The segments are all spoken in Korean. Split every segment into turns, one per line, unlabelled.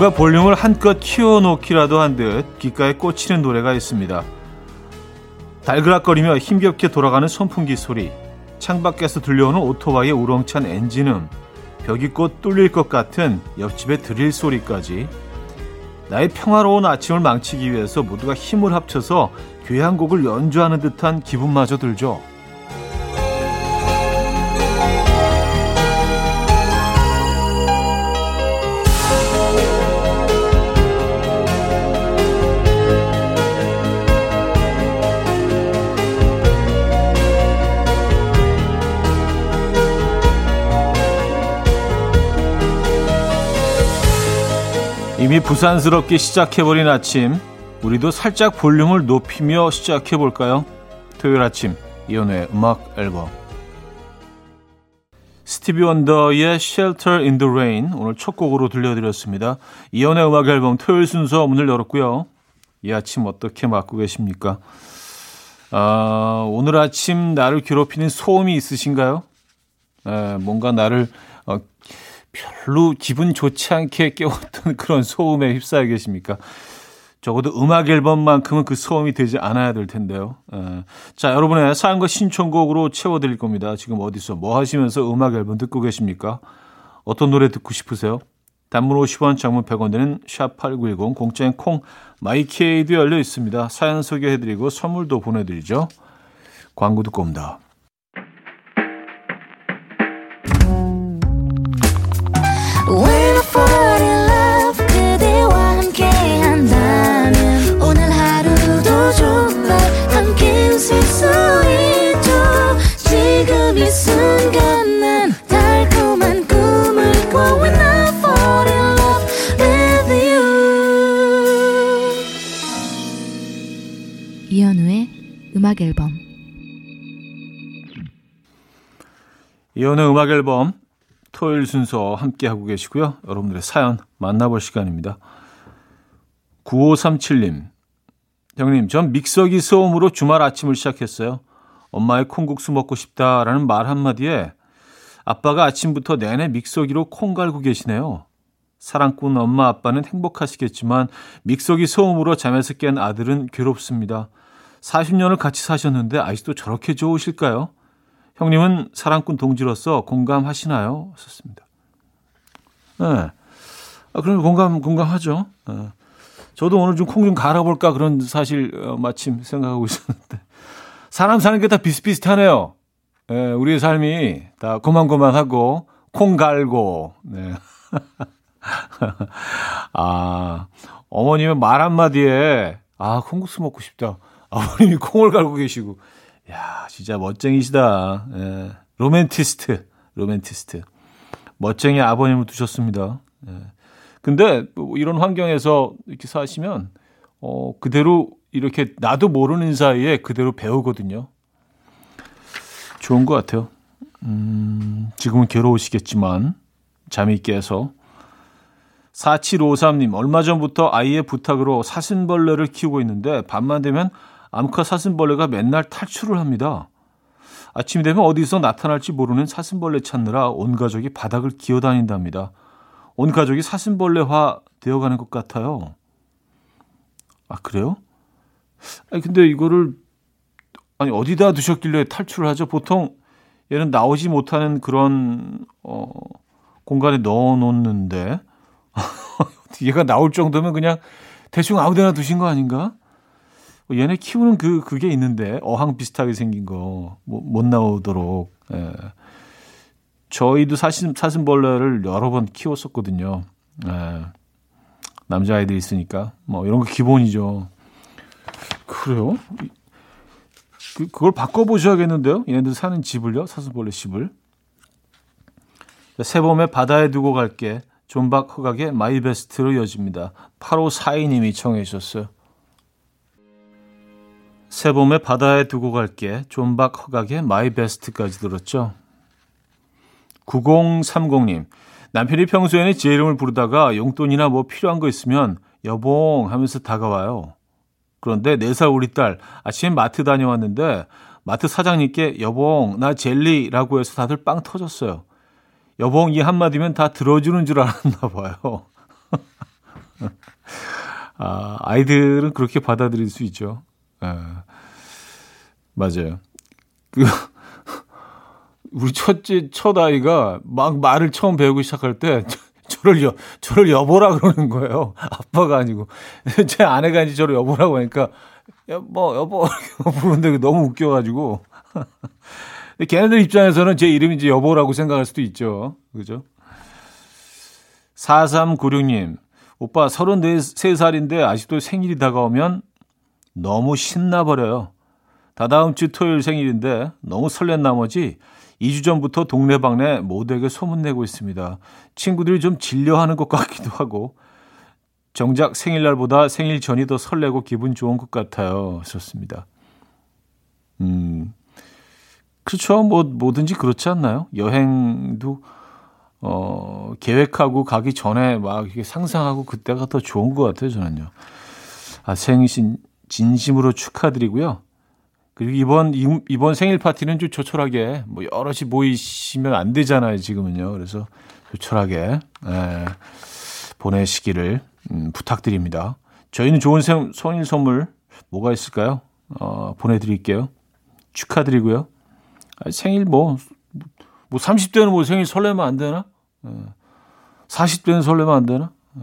뭔가 볼륨을 한껏 키워놓기라도 한 듯 귓가에 꽂히는 노래가 있습니다. 달그락거리며 힘겹게 돌아가는 선풍기 소리, 창밖에서 들려오는 오토바이의 우렁찬 엔진음, 벽이 곧 뚫릴 것 같은 옆집의 드릴 소리까지 나의 평화로운 아침을 망치기 위해서 모두가 힘을 합쳐서 교향곡을 연주하는 듯한 기분마저 들죠. 이미 부산스럽게 시작해버린 아침, 우리도 살짝 볼륨을 높이며 시작해볼까요? 토요일 아침, 이연우의 음악 앨범. 스티비 원더의 Shelter in the Rain 오늘 첫 곡으로 들려드렸습니다. 이연의 음악 앨범 토요일 순서 문을 열었고요. 이 아침 어떻게 맞고 계십니까? 아, 오늘 아침 나를 괴롭히는 소음이 있으신가요? 에, 뭔가 나를 어, 별로 기분 좋지 않게 깨웠던 그런 소음에 휩싸여 계십니까? 적어도 음악 앨범만큼은 그 소음이 되지 않아야 될 텐데요. 에. 자, 여러분의 사연과 신청곡으로 채워드릴 겁니다. 지금 어디서 뭐 하시면서 음악 앨범 듣고 계십니까? 어떤 노래 듣고 싶으세요? 단문 50원, 장문 100원 되는 샵8910, 공짜인 콩, 마이케이도 열려 있습니다. 사연 소개해드리고 선물도 보내드리죠. 광고 듣고 옵니다. 이혼의 음악 앨범 토요일 순서 함께 하고 계시고요. 여러분들의 사연 만나볼 시간입니다. 9537님. 형님, 전 믹서기 소음으로 주말 아침을 시작했어요. 엄마의 콩국수 먹고 싶다라는 말 한마디에 아빠가 아침부터 내내 믹서기로 콩 갈고 계시네요. 사랑꾼 엄마 아빠는 행복하시겠지만 믹서기 소음으로 잠에서 깬 아들은 괴롭습니다. 40년을 같이 사셨는데 아직도 저렇게 좋으실까요? 형님은 사랑꾼 동지로서 공감하시나요? 썼습니다. 네. 아, 그럼 공감, 공감하죠. 네. 저도 오늘 좀 콩 좀 갈아볼까 그런 사실 어, 마침 생각하고 있었는데. 사람 사는 게 다 비슷비슷하네요. 네, 우리의 삶이 다 고만고만하고 콩 갈고. 네. 아, 어머님의 말 한마디에 아, 콩국수 먹고 싶다. 아버님이 콩을 갈고 계시고. 야, 진짜 멋쟁이시다. 예. 로맨티스트. 로맨티스트. 멋쟁이 아버님을 두셨습니다. 예. 근데 뭐 이런 환경에서 이렇게 사시면 어, 그대로 이렇게 나도 모르는 사이에 그대로 배우거든요. 좋은 것 같아요. 음, 지금은 괴로우시겠지만 잠이 깨서 4753님 얼마 전부터 아이의 부탁으로 사슴벌레를 키우고 있는데 밤만 되면 암컷 사슴벌레가 맨날 탈출을 합니다. 아침이 되면 어디서 나타날지 모르는 사슴벌레 찾느라 온 가족이 바닥을 기어다닌답니다. 온 가족이 사슴벌레화 되어가는 것 같아요. 아 그래요? 아니 근데 이거를 아니 어디다 두셨길래 탈출을 하죠? 보통 얘는 나오지 못하는 그런 어 공간에 넣어 놓는데 얘가 나올 정도면 그냥 대충 아무데나 두신 거 아닌가? 뭐 얘네 키우는 그 그게 있는데 어항 비슷하게 생긴 거못 뭐, 나오도록 예. 저희도 사슴 사슴벌레를 여러 번 키웠었거든요. 예. 남자 아이들 있으니까 뭐 이런 거 기본이죠. 그래요? 그, 그걸 바꿔보셔야겠는데요? 얘네들 사는 집을요? 사슴벌레 집을. 새봄에 바다에 두고 갈게. 존박 허각의 My Best로 이어집니다. 8542님이 청해 주셨어요. 새봄에 바다에 두고 갈게 존박 허각의 My Best까지 들었죠. 9030님 남편이 평소에는 제 이름을 부르다가 용돈이나 뭐 필요한 거 있으면 여봉 하면서 다가와요. 그런데 4살 우리 딸 아침에 마트 다녀왔는데 마트 사장님께 여봉 나 젤리라고 해서 다들 빵 터졌어요. 여봉 이 한마디면 다 들어주는 줄 알았나 봐요. 아, 아이들은 그렇게 받아들일 수 있죠. 아, 맞아요. 그, 우리 첫째, 첫 아이가 막 말을 처음 배우기 시작할 때, 저를 여, 저를 여보라 그러는 거예요. 아빠가 아니고. 제 아내가 이제 저를 여보라고 하니까, 여, 뭐, 여보, 부르는데 너무 웃겨가지고. 걔네들 입장에서는 제 이름이 이제 여보라고 생각할 수도 있죠. 그죠? 4396님, 오빠 33살인데 아직도 생일이 다가오면 너무 신나버려요. 다다음 주 토요일 생일인데 너무 설렌 나머지 2주 전부터 동네방네 모두에게 소문내고 있습니다. 친구들이 좀 질려하는 것 같기도 하고 정작 생일날보다 생일 전이 더 설레고 기분 좋은 것 같아요. 좋습니다. 음, 그렇죠. 뭐 뭐든지 그렇지 않나요? 여행도 어 계획하고 가기 전에 막 이렇게 상상하고 그때가 더 좋은 것 같아요. 저는요. 아 생신 진심으로 축하드리고요. 그리고 이번 이번 생일 파티는 좀 조촐하게 뭐 여럿이 모이시면 안 되잖아요. 지금은요. 그래서 조촐하게 예, 보내시기를 음, 부탁드립니다. 저희는 좋은 생, 생일 선물 뭐가 있을까요? 어, 보내드릴게요. 축하드리고요. 아, 생일 뭐, 뭐 30대는 뭐 생일 설레면 안 되나? 예. 40대는 설레면 안 되나? 예.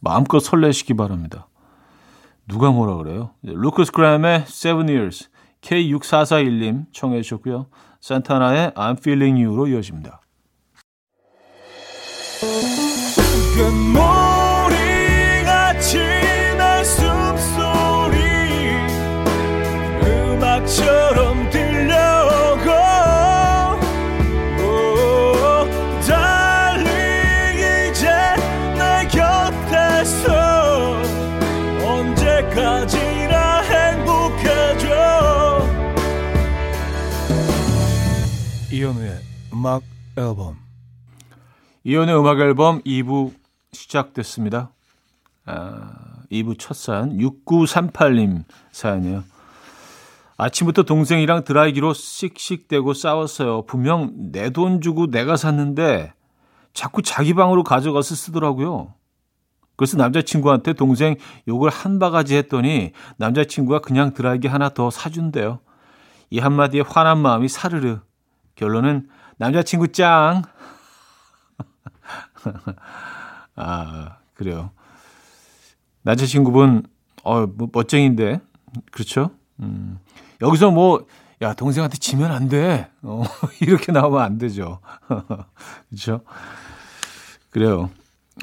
마음껏 설레시기 바랍니다. 누가 뭐라 그래요? 루크스 그램의 Seven Years K6441님 청해 주셨고요. 산타나의 I'm Feeling You로 이어집니다. 음악 앨범 이현우의 음악 앨범 2부 시작됐습니다. 아, 2부 첫 사연 6938님 사연이에요. 아침부터 동생이랑 드라이기로 씩씩대고 싸웠어요. 분명 내 돈 주고 내가 샀는데 자꾸 자기 방으로 가져가서 쓰더라고요. 그래서 남자친구한테 동생 욕을 한 바가지 했더니 남자친구가 그냥 드라이기 하나 더 사준대요. 이 한마디에 화난 마음이 사르르 결론은 남자친구 짱. 아, 그래요. 남자친구분, 어, 뭐, 멋쟁인데. 그렇죠? 음. 여기서 뭐, 야, 동생한테 지면 안 돼. 어, 이렇게 나오면 안 되죠. 그렇죠? 그래요.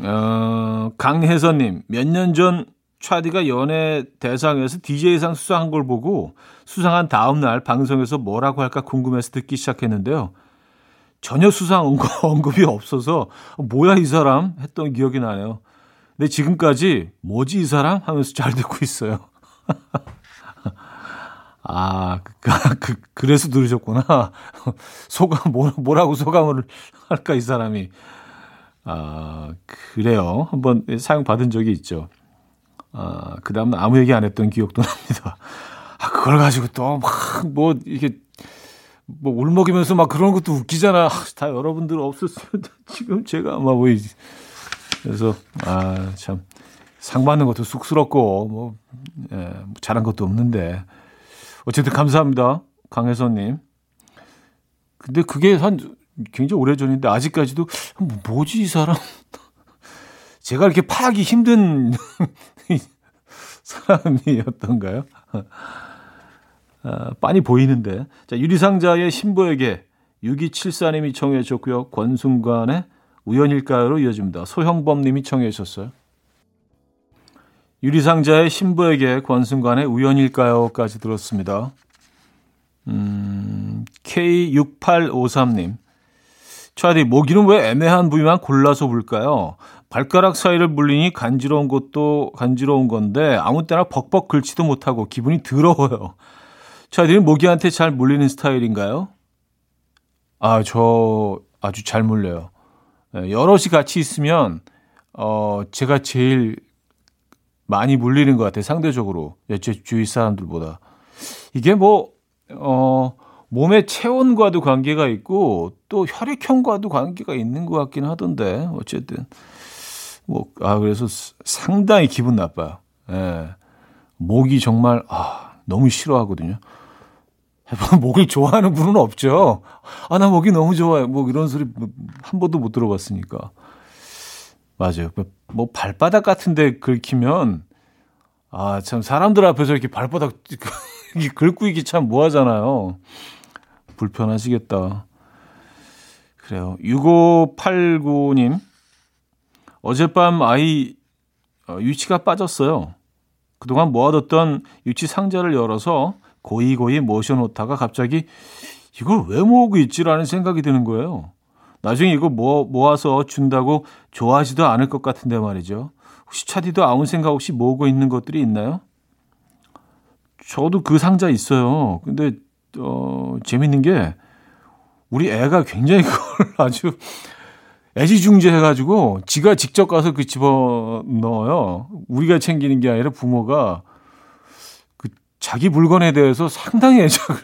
어, 강혜선님, 몇 년 전 차디가 연예 대상에서 DJ상 수상한 걸 보고 수상한 다음 날 방송에서 뭐라고 할까 궁금해서 듣기 시작했는데요. 전혀 수상 언급이 없어서 뭐야 이 사람 했던 기억이 나네요. 근데 지금까지 뭐지 이 사람 하면서 잘 듣고 있어요. 아, 그, 그, 그래서 들으셨구나. 소감, 뭐, 뭐라고 소감을 할까, 이 사람이. 아, 그래요. 한번 사용 받은 적이 있죠. 아, 그 다음은 아무 얘기 안 했던 기억도 납니다. 아, 그걸 가지고 또 막 뭐 이게 뭐 울먹이면서 막 그런 것도 웃기잖아. 아, 다 여러분들 없었으면 지금 제가 아마 뭐 그래서 아 참 상 받는 것도 쑥스럽고 뭐 예, 잘한 것도 없는데 어쨌든 감사합니다 강혜선님. 근데 그게 한 굉장히 오래 전인데 아직까지도 뭐지 이 사람 제가 이렇게 파악이 힘든 사람이었던가요? 아, 빤히 보이는데. 자, 유리상자의 신부에게 6274님이 청해 주셨고요. 권순관의 우연일까요로 이어집니다. 소형범 님이 청해 주셨어요. 유리상자의 신부에게 권순관의 우연일까요까지 들었습니다. 음, K6853님. 차디, 모기는 왜 애매한 부위만 골라서 볼까요? 발가락 사이를 물리니 간지러운 것도 간지러운 건데 아무 때나 벅벅 긁지도 못하고 기분이 더러워요. 차디는 모기한테 잘 물리는 스타일인가요? 아, 저 아주 잘 물려요. 네, 여럿이 같이 있으면 어 제가 제일 많이 물리는 것 같아요. 상대적으로 제 주위 사람들보다 이게 뭐 어 몸의 체온과도 관계가 있고 또 혈액형과도 관계가 있는 것 같긴 하던데 어쨌든 뭐, 아, 그래서 상당히 기분 나빠요. 예. 목이 정말, 아, 너무 싫어하거든요. 목을 좋아하는 분은 없죠. 아, 나 목이 너무 좋아요. 뭐 이런 소리 한 번도 못 들어봤으니까. 맞아요. 뭐, 뭐 발바닥 같은데 긁히면 아, 참 사람들 앞에서 이렇게 발바닥 긁고 있기 참 뭐하잖아요. 불편하시겠다. 그래요. 6589님. 어젯밤 아이 어, 유치가 빠졌어요. 그동안 모아뒀던 유치 상자를 열어서 고이고이 모셔놓다가 갑자기 이걸 왜 모으고 있지라는 생각이 드는 거예요. 나중에 이거 모아, 모아서 준다고 좋아하지도 않을 것 같은데 말이죠. 혹시 차디도 아무 생각 없이 모으고 있는 것들이 있나요? 저도 그 상자 있어요. 근데 어 재밌는 게 우리 애가 굉장히 그걸 아주 애지중지해가지고 지가 직접 가서 그 집어 넣어요. 우리가 챙기는 게 아니라 부모가 그 자기 물건에 대해서 상당히 애착을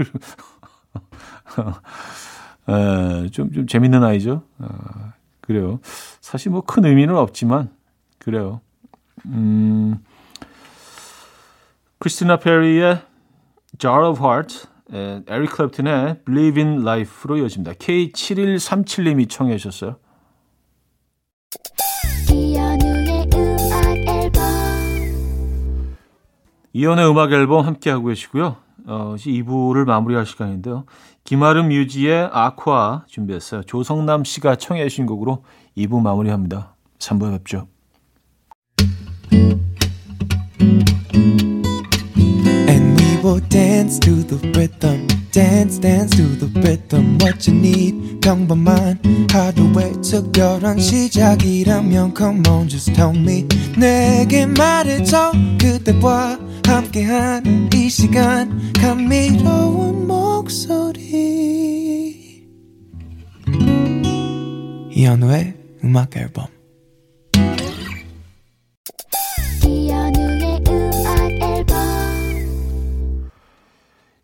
에, 좀, 좀 재밌는 아이죠. 어, 그래요. 사실 뭐 큰 의미는 없지만 그래요. 음, 크리스티나 페리의 Jar of Heart, 에릭 클랩튼의 Believe in Life로 이어집니다. K7137님이 청해 주셨어요. 이연의 음악 앨범 함께 하고 계시고요. 어, 2부를 마무리할 시간인데요. 김아름 뮤지의 아쿠아 준비했어요. 조성남 씨가 청해 주신 곡으로 2부 마무리합니다. 3부에 뵙죠. Will dance to the rhythm. dance dance to the rhythm what you need 평범한 하루의 특별한 시작이라면 come on just tell me 내게 말해줘 그대와 함께한 이 시간 감미로운 목소리 이현우의 음악 앨범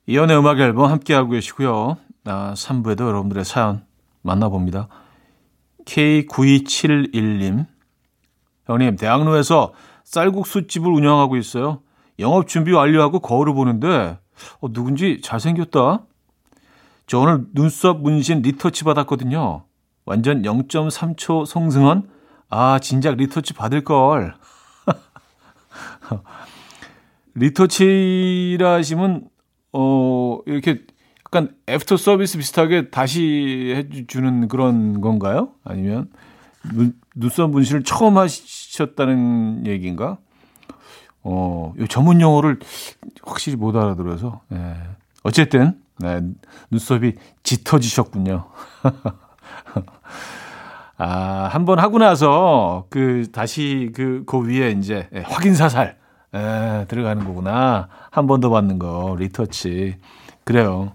이연의 음악 앨범 함께하고 계시고요. 아, 3부에도 여러분들의 사연 만나봅니다. K9271님. 형님, 대학로에서 쌀국수집을 운영하고 있어요. 영업 준비 완료하고 거울을 보는데, 어, 누군지 잘생겼다? 저 오늘 눈썹 문신 리터치 받았거든요. 완전 0.3초 송승헌? 아, 진작 리터치 받을 걸. 리터치라 하시면 어, 이렇게 약간 애프터 서비스 비슷하게 다시 해 주는 그런 건가요? 아니면 눈, 눈썹 문신을 처음 하셨다는 얘기인가? 어, 이 전문 용어를 확실히 못 알아들어서, 예. 어쨌든, 네, 눈썹이 짙어지셨군요. 아, 한 번 하고 나서, 그, 다시 그, 그 위에 이제, 예, 확인 사살. 에, 들어가는 거구나. 한 번 더 받는 거, 리터치. 그래요.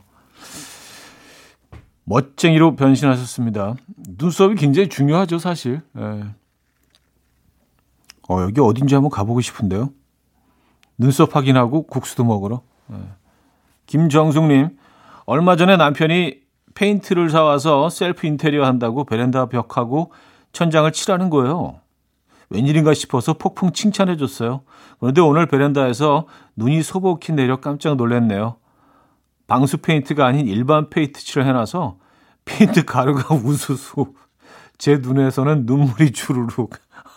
멋쟁이로 변신하셨습니다. 눈썹이 굉장히 중요하죠, 사실. 에. 어, 여기 어딘지 한번 가보고 싶은데요. 눈썹 확인하고 국수도 먹으러. 에. 김정숙님, 얼마 전에 남편이 페인트를 사와서 셀프 인테리어 한다고 베란다 벽하고 천장을 칠하는 거예요. 웬일인가 싶어서 폭풍 칭찬해 줬어요. 그런데 오늘 베란다에서 눈이 소복히 내려 깜짝 놀랐네요. 방수 페인트가 아닌 일반 페인트 칠을 해놔서 페인트 가루가 우수수. 제 눈에서는 눈물이 주르륵.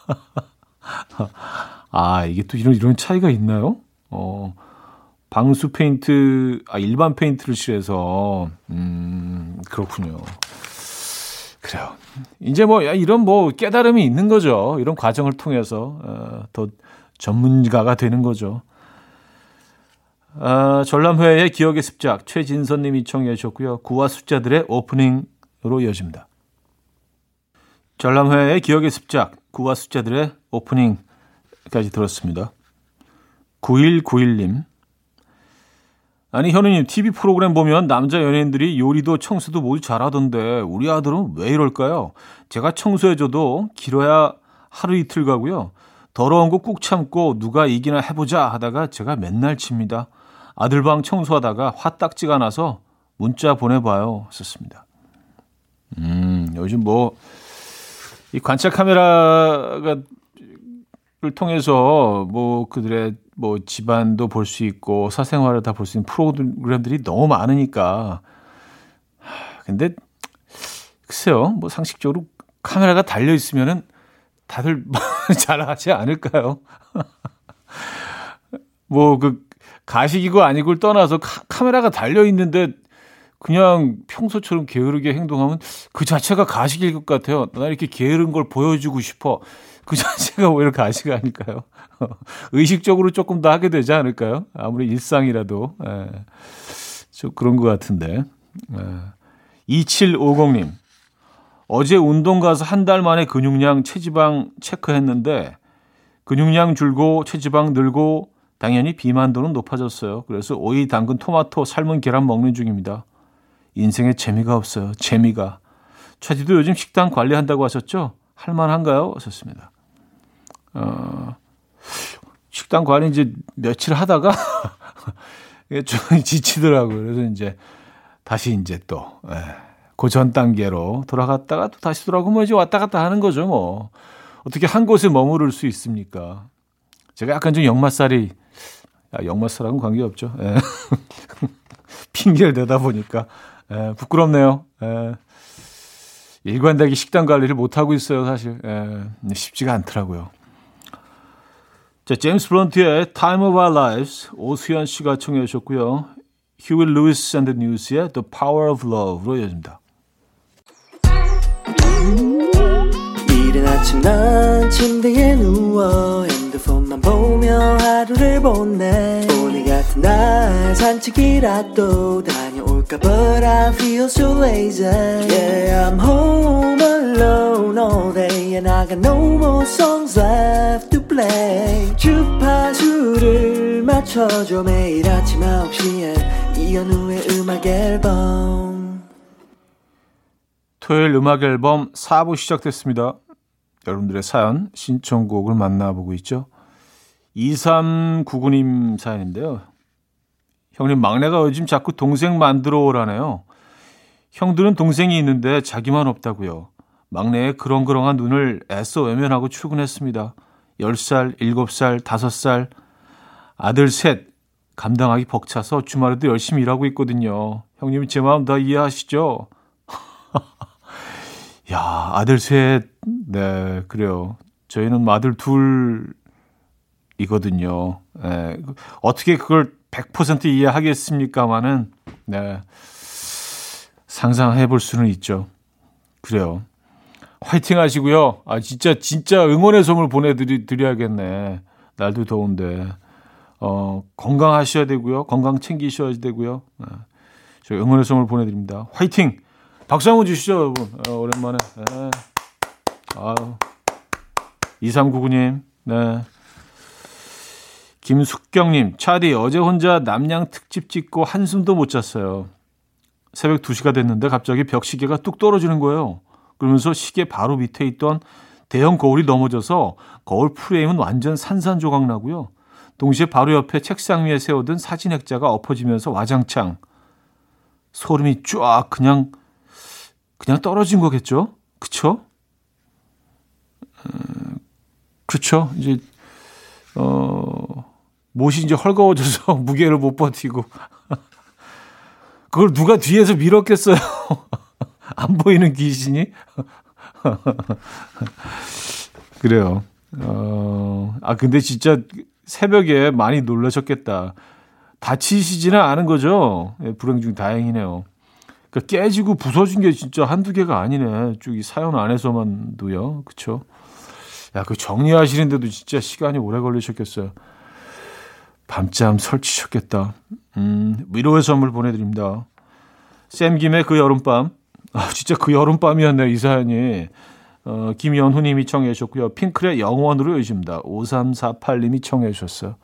아, 이게 또 이런, 이런 차이가 있나요? 어, 방수 페인트, 아, 일반 페인트를 칠해서, 음, 그렇군요. 그래요. 이제 뭐 이런 뭐 깨달음이 있는 거죠. 이런 과정을 통해서 어, 더 전문가가 되는 거죠. 아, 전람회의 기억의 습작 최진선 님이 청해 주셨고요. 구와 숫자들의 오프닝으로 이어집니다. 전람회의 기억의 습작 구와 숫자들의 오프닝 까지 들었습니다. 9191님 아니 현우님 TV 프로그램 보면 남자 연예인들이 요리도 청소도 모두 잘하던데 우리 아들은 왜 이럴까요? 제가 청소해줘도 길어야 하루 이틀 가고요. 더러운 거 꾹 참고 누가 이기나 해보자 하다가 제가 맨날 칩니다. 아들 방 청소하다가 화딱지가 나서 문자 보내봐요. 썼습니다. 음, 요즘 뭐, 이 관찰 카메라가 통해서 뭐 그들의 뭐 집안도 볼 수 있고 사생활을 다 볼 수 있는 프로그램들이 너무 많으니까. 근데 글쎄요, 뭐 상식적으로 카메라가 달려 있으면은 다들 잘 하지 않을까요? 뭐 그 가식이고 아니고를 떠나서 카, 메라가 달려 있는데 그냥 평소처럼 게으르게 행동하면 그 자체가 가식일 것 같아요. 나 이렇게 게으른 걸 보여주고 싶어. 그 자체가 오히려 가식 아닐까요? 의식적으로 조금 더 하게 되지 않을까요? 아무리 일상이라도. 예. 좀 그런 것 같은데. 예. 2750님. 어제 운동 가서 한 달 만에 근육량, 체지방 체크했는데 근육량 줄고 체지방 늘고 당연히 비만도는 높아졌어요. 그래서 오이, 당근, 토마토, 삶은 계란 먹는 중입니다. 인생에 재미가 없어요. 재미가. 차디도 요즘 식단 관리한다고 하셨죠? 할만한가요? 하셨습니다. 어, 식단 관리 이제 며칠 하다가 좀 지치더라고요. 그래서 이제 다시 이제 또, 예, 고전 단계로 돌아갔다가 또 다시 돌아오고 뭐 이제 왔다 갔다 하는 거죠, 뭐. 어떻게 한 곳에 머무를 수 있습니까? 제가 약간 좀 역마살이, 야, 역마살하고는 관계 없죠. 예. 핑계를 대다 보니까. 예, 부끄럽네요. 예. 일관되게 식단 관리를 못하고 있어요, 사실. 예, 쉽지가 않더라고요. 자, 제임스 브런트의 Time of Our Lives 오수연 씨가 청해 주셨고요. Huey Lewis and the News의 The Power of Love로 이어집니다. 이른 아침 난 침대에 누워 만 보며 하루를 보내. 오늘 같은 날 산책이라도 가 볼까 But I feel so lazy. Yeah I'm home alone all day And I got no more songs left to play. 주파수를 맞춰줘 매일 아침 9시에 이현우의 음악 앨범. 토요일 음악 앨범 4부 시작됐습니다. 여러분들의 사연 신청곡을 만나보고 있죠 2399님 사연인데요 형님 막내가 요즘 자꾸 동생 만들어 오라네요. 형들은 동생이 있는데 자기만 없다고요. 막내의 그렁그렁한 눈을 애써 외면하고 출근했습니다. 10살, 7살, 5살, 아들 셋 감당하기 벅차서 주말에도 열심히 일하고 있거든요. 형님 제 마음 다 이해하시죠? 야, 아들 셋, 네, 그래요. 저희는 아들 둘 이거든요. 네, 어떻게 그걸 100% 이해하겠습니까마는 네. 상상해 볼 수는 있죠. 그래요. 화이팅 하시고요. 아 진짜 진짜 응원의 선물 보내 드려야겠네. 날도 더운데. 어, 건강하셔야 되고요. 건강 챙기셔야 되고요. 네. 저희 응원의 선물 보내 드립니다. 화이팅. 박수 한번 주시죠, 여러분. 어, 오랜만에. 네. 아유. 2399님. 네. 김숙경님, 차디, 어제 혼자 남양 특집 찍고 한숨도 못 잤어요. 새벽 2시가 됐는데 갑자기 벽시계가 뚝 떨어지는 거예요. 그러면서 시계 바로 밑에 있던 대형 거울이 넘어져서 거울 프레임은 완전 산산조각 나고요. 동시에 바로 옆에 책상 위에 세워둔 사진 액자가 엎어지면서 와장창. 소름이 쫙 그냥, 그냥 떨어진 거겠죠? 그쵸? 음, 그렇죠. 이제, 어, 못이 이제 헐거워져서 무게를 못 버티고. 그걸 누가 뒤에서 밀었겠어요? 안 보이는 귀신이? 그래요. 어, 아, 근데 진짜 새벽에 많이 놀라셨겠다. 다치시지는 않은 거죠? 예, 불행 중 다행이네요. 그러니까 깨지고 부서진 게 진짜 한두 개가 아니네. 쭉 이 사연 안에서만도요. 그쵸? 야, 그 정리하시는데도 진짜 시간이 오래 걸리셨겠어요. 밤잠 설치셨겠다. 음, 위로의 선물 보내드립니다. 샘 김의 그 여름밤. 아, 진짜 그 여름밤이었네요, 이 사연이. 어, 김연후 님이 청해 주셨고요. 핑클의 영원으로 요즘입니다. 5348님이 청해 주셨어요.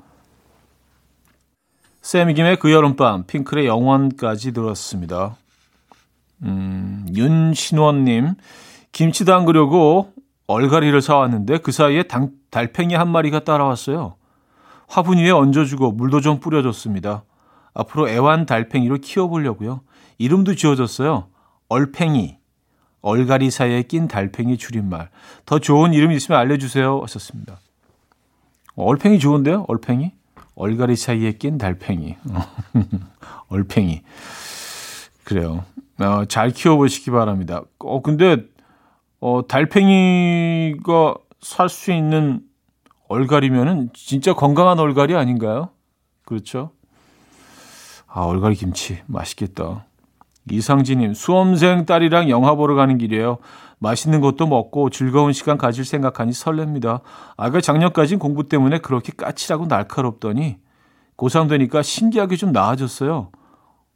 샘 김의 그 여름밤, 핑클의 영원까지 들었습니다. 음, 윤신원님, 김치도 안 그려고 얼갈이를 사왔는데 그 사이에 당, 달팽이 한 마리가 따라왔어요. 화분 위에 얹어주고 물도 좀 뿌려줬습니다. 앞으로 애완 달팽이로 키워보려고요. 이름도 지어줬어요. 얼팽이. 얼갈이 사이에 낀 달팽이 줄임말. 더 좋은 이름 있으면 알려주세요. 하셨습니다. 얼팽이 좋은데요? 얼팽이? 얼갈이 사이에 낀 달팽이. 얼팽이. 그래요. 어, 잘 키워보시기 바랍니다. 어, 근데, 어, 달팽이가 살 수 있는 얼갈이면은 진짜 건강한 얼갈이 아닌가요? 그렇죠? 아, 얼갈이 김치. 맛있겠다. 이상진님, 수험생 딸이랑 영화 보러 가는 길이에요. 맛있는 것도 먹고 즐거운 시간 가질 생각하니 설렙니다. 아가 작년까진 공부 때문에 그렇게 까칠하고 날카롭더니 고3 되니까 신기하게 좀 나아졌어요.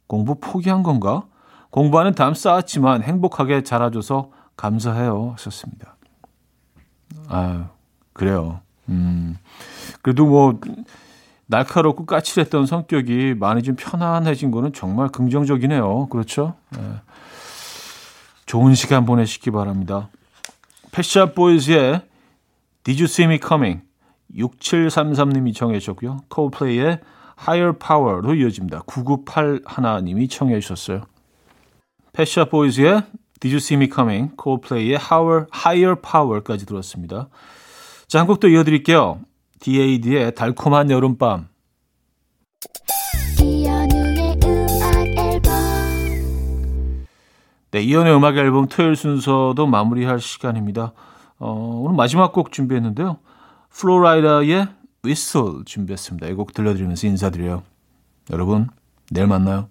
공부 포기한 건가? 공부하는 담 쌓았지만 행복하게 자라줘서 감사해요. 하셨습니다. 아, 그래요. 음, 그래도 뭐, 날카롭고 까칠했던 성격이 많이 좀 편안해진 거는 정말 긍정적이네요. 그렇죠? 네. 좋은 시간 보내시기 바랍니다. 패션 보이즈의 Did You See Me Coming 6733님이 청해 주셨고요. 콜플레이의 Higher Power로 이어집니다. 9981님이 청해 주셨어요. 패션 보이즈의 Did You See Me Coming, Higher, Higher Power까지 들었습니다. 자, 한곡더 이어드릴게요. DAD의 달콤한 여름밤. 네, 이연의 음악 앨범 토요일 순서도 마무리할 시간입니다. 어, 오늘 마지막 곡 준비했는데요. 플로라이다의 Whistle 준비했습니다. 이 곡 들려드리면서 인사드려요. 여러분, 내일 만나요.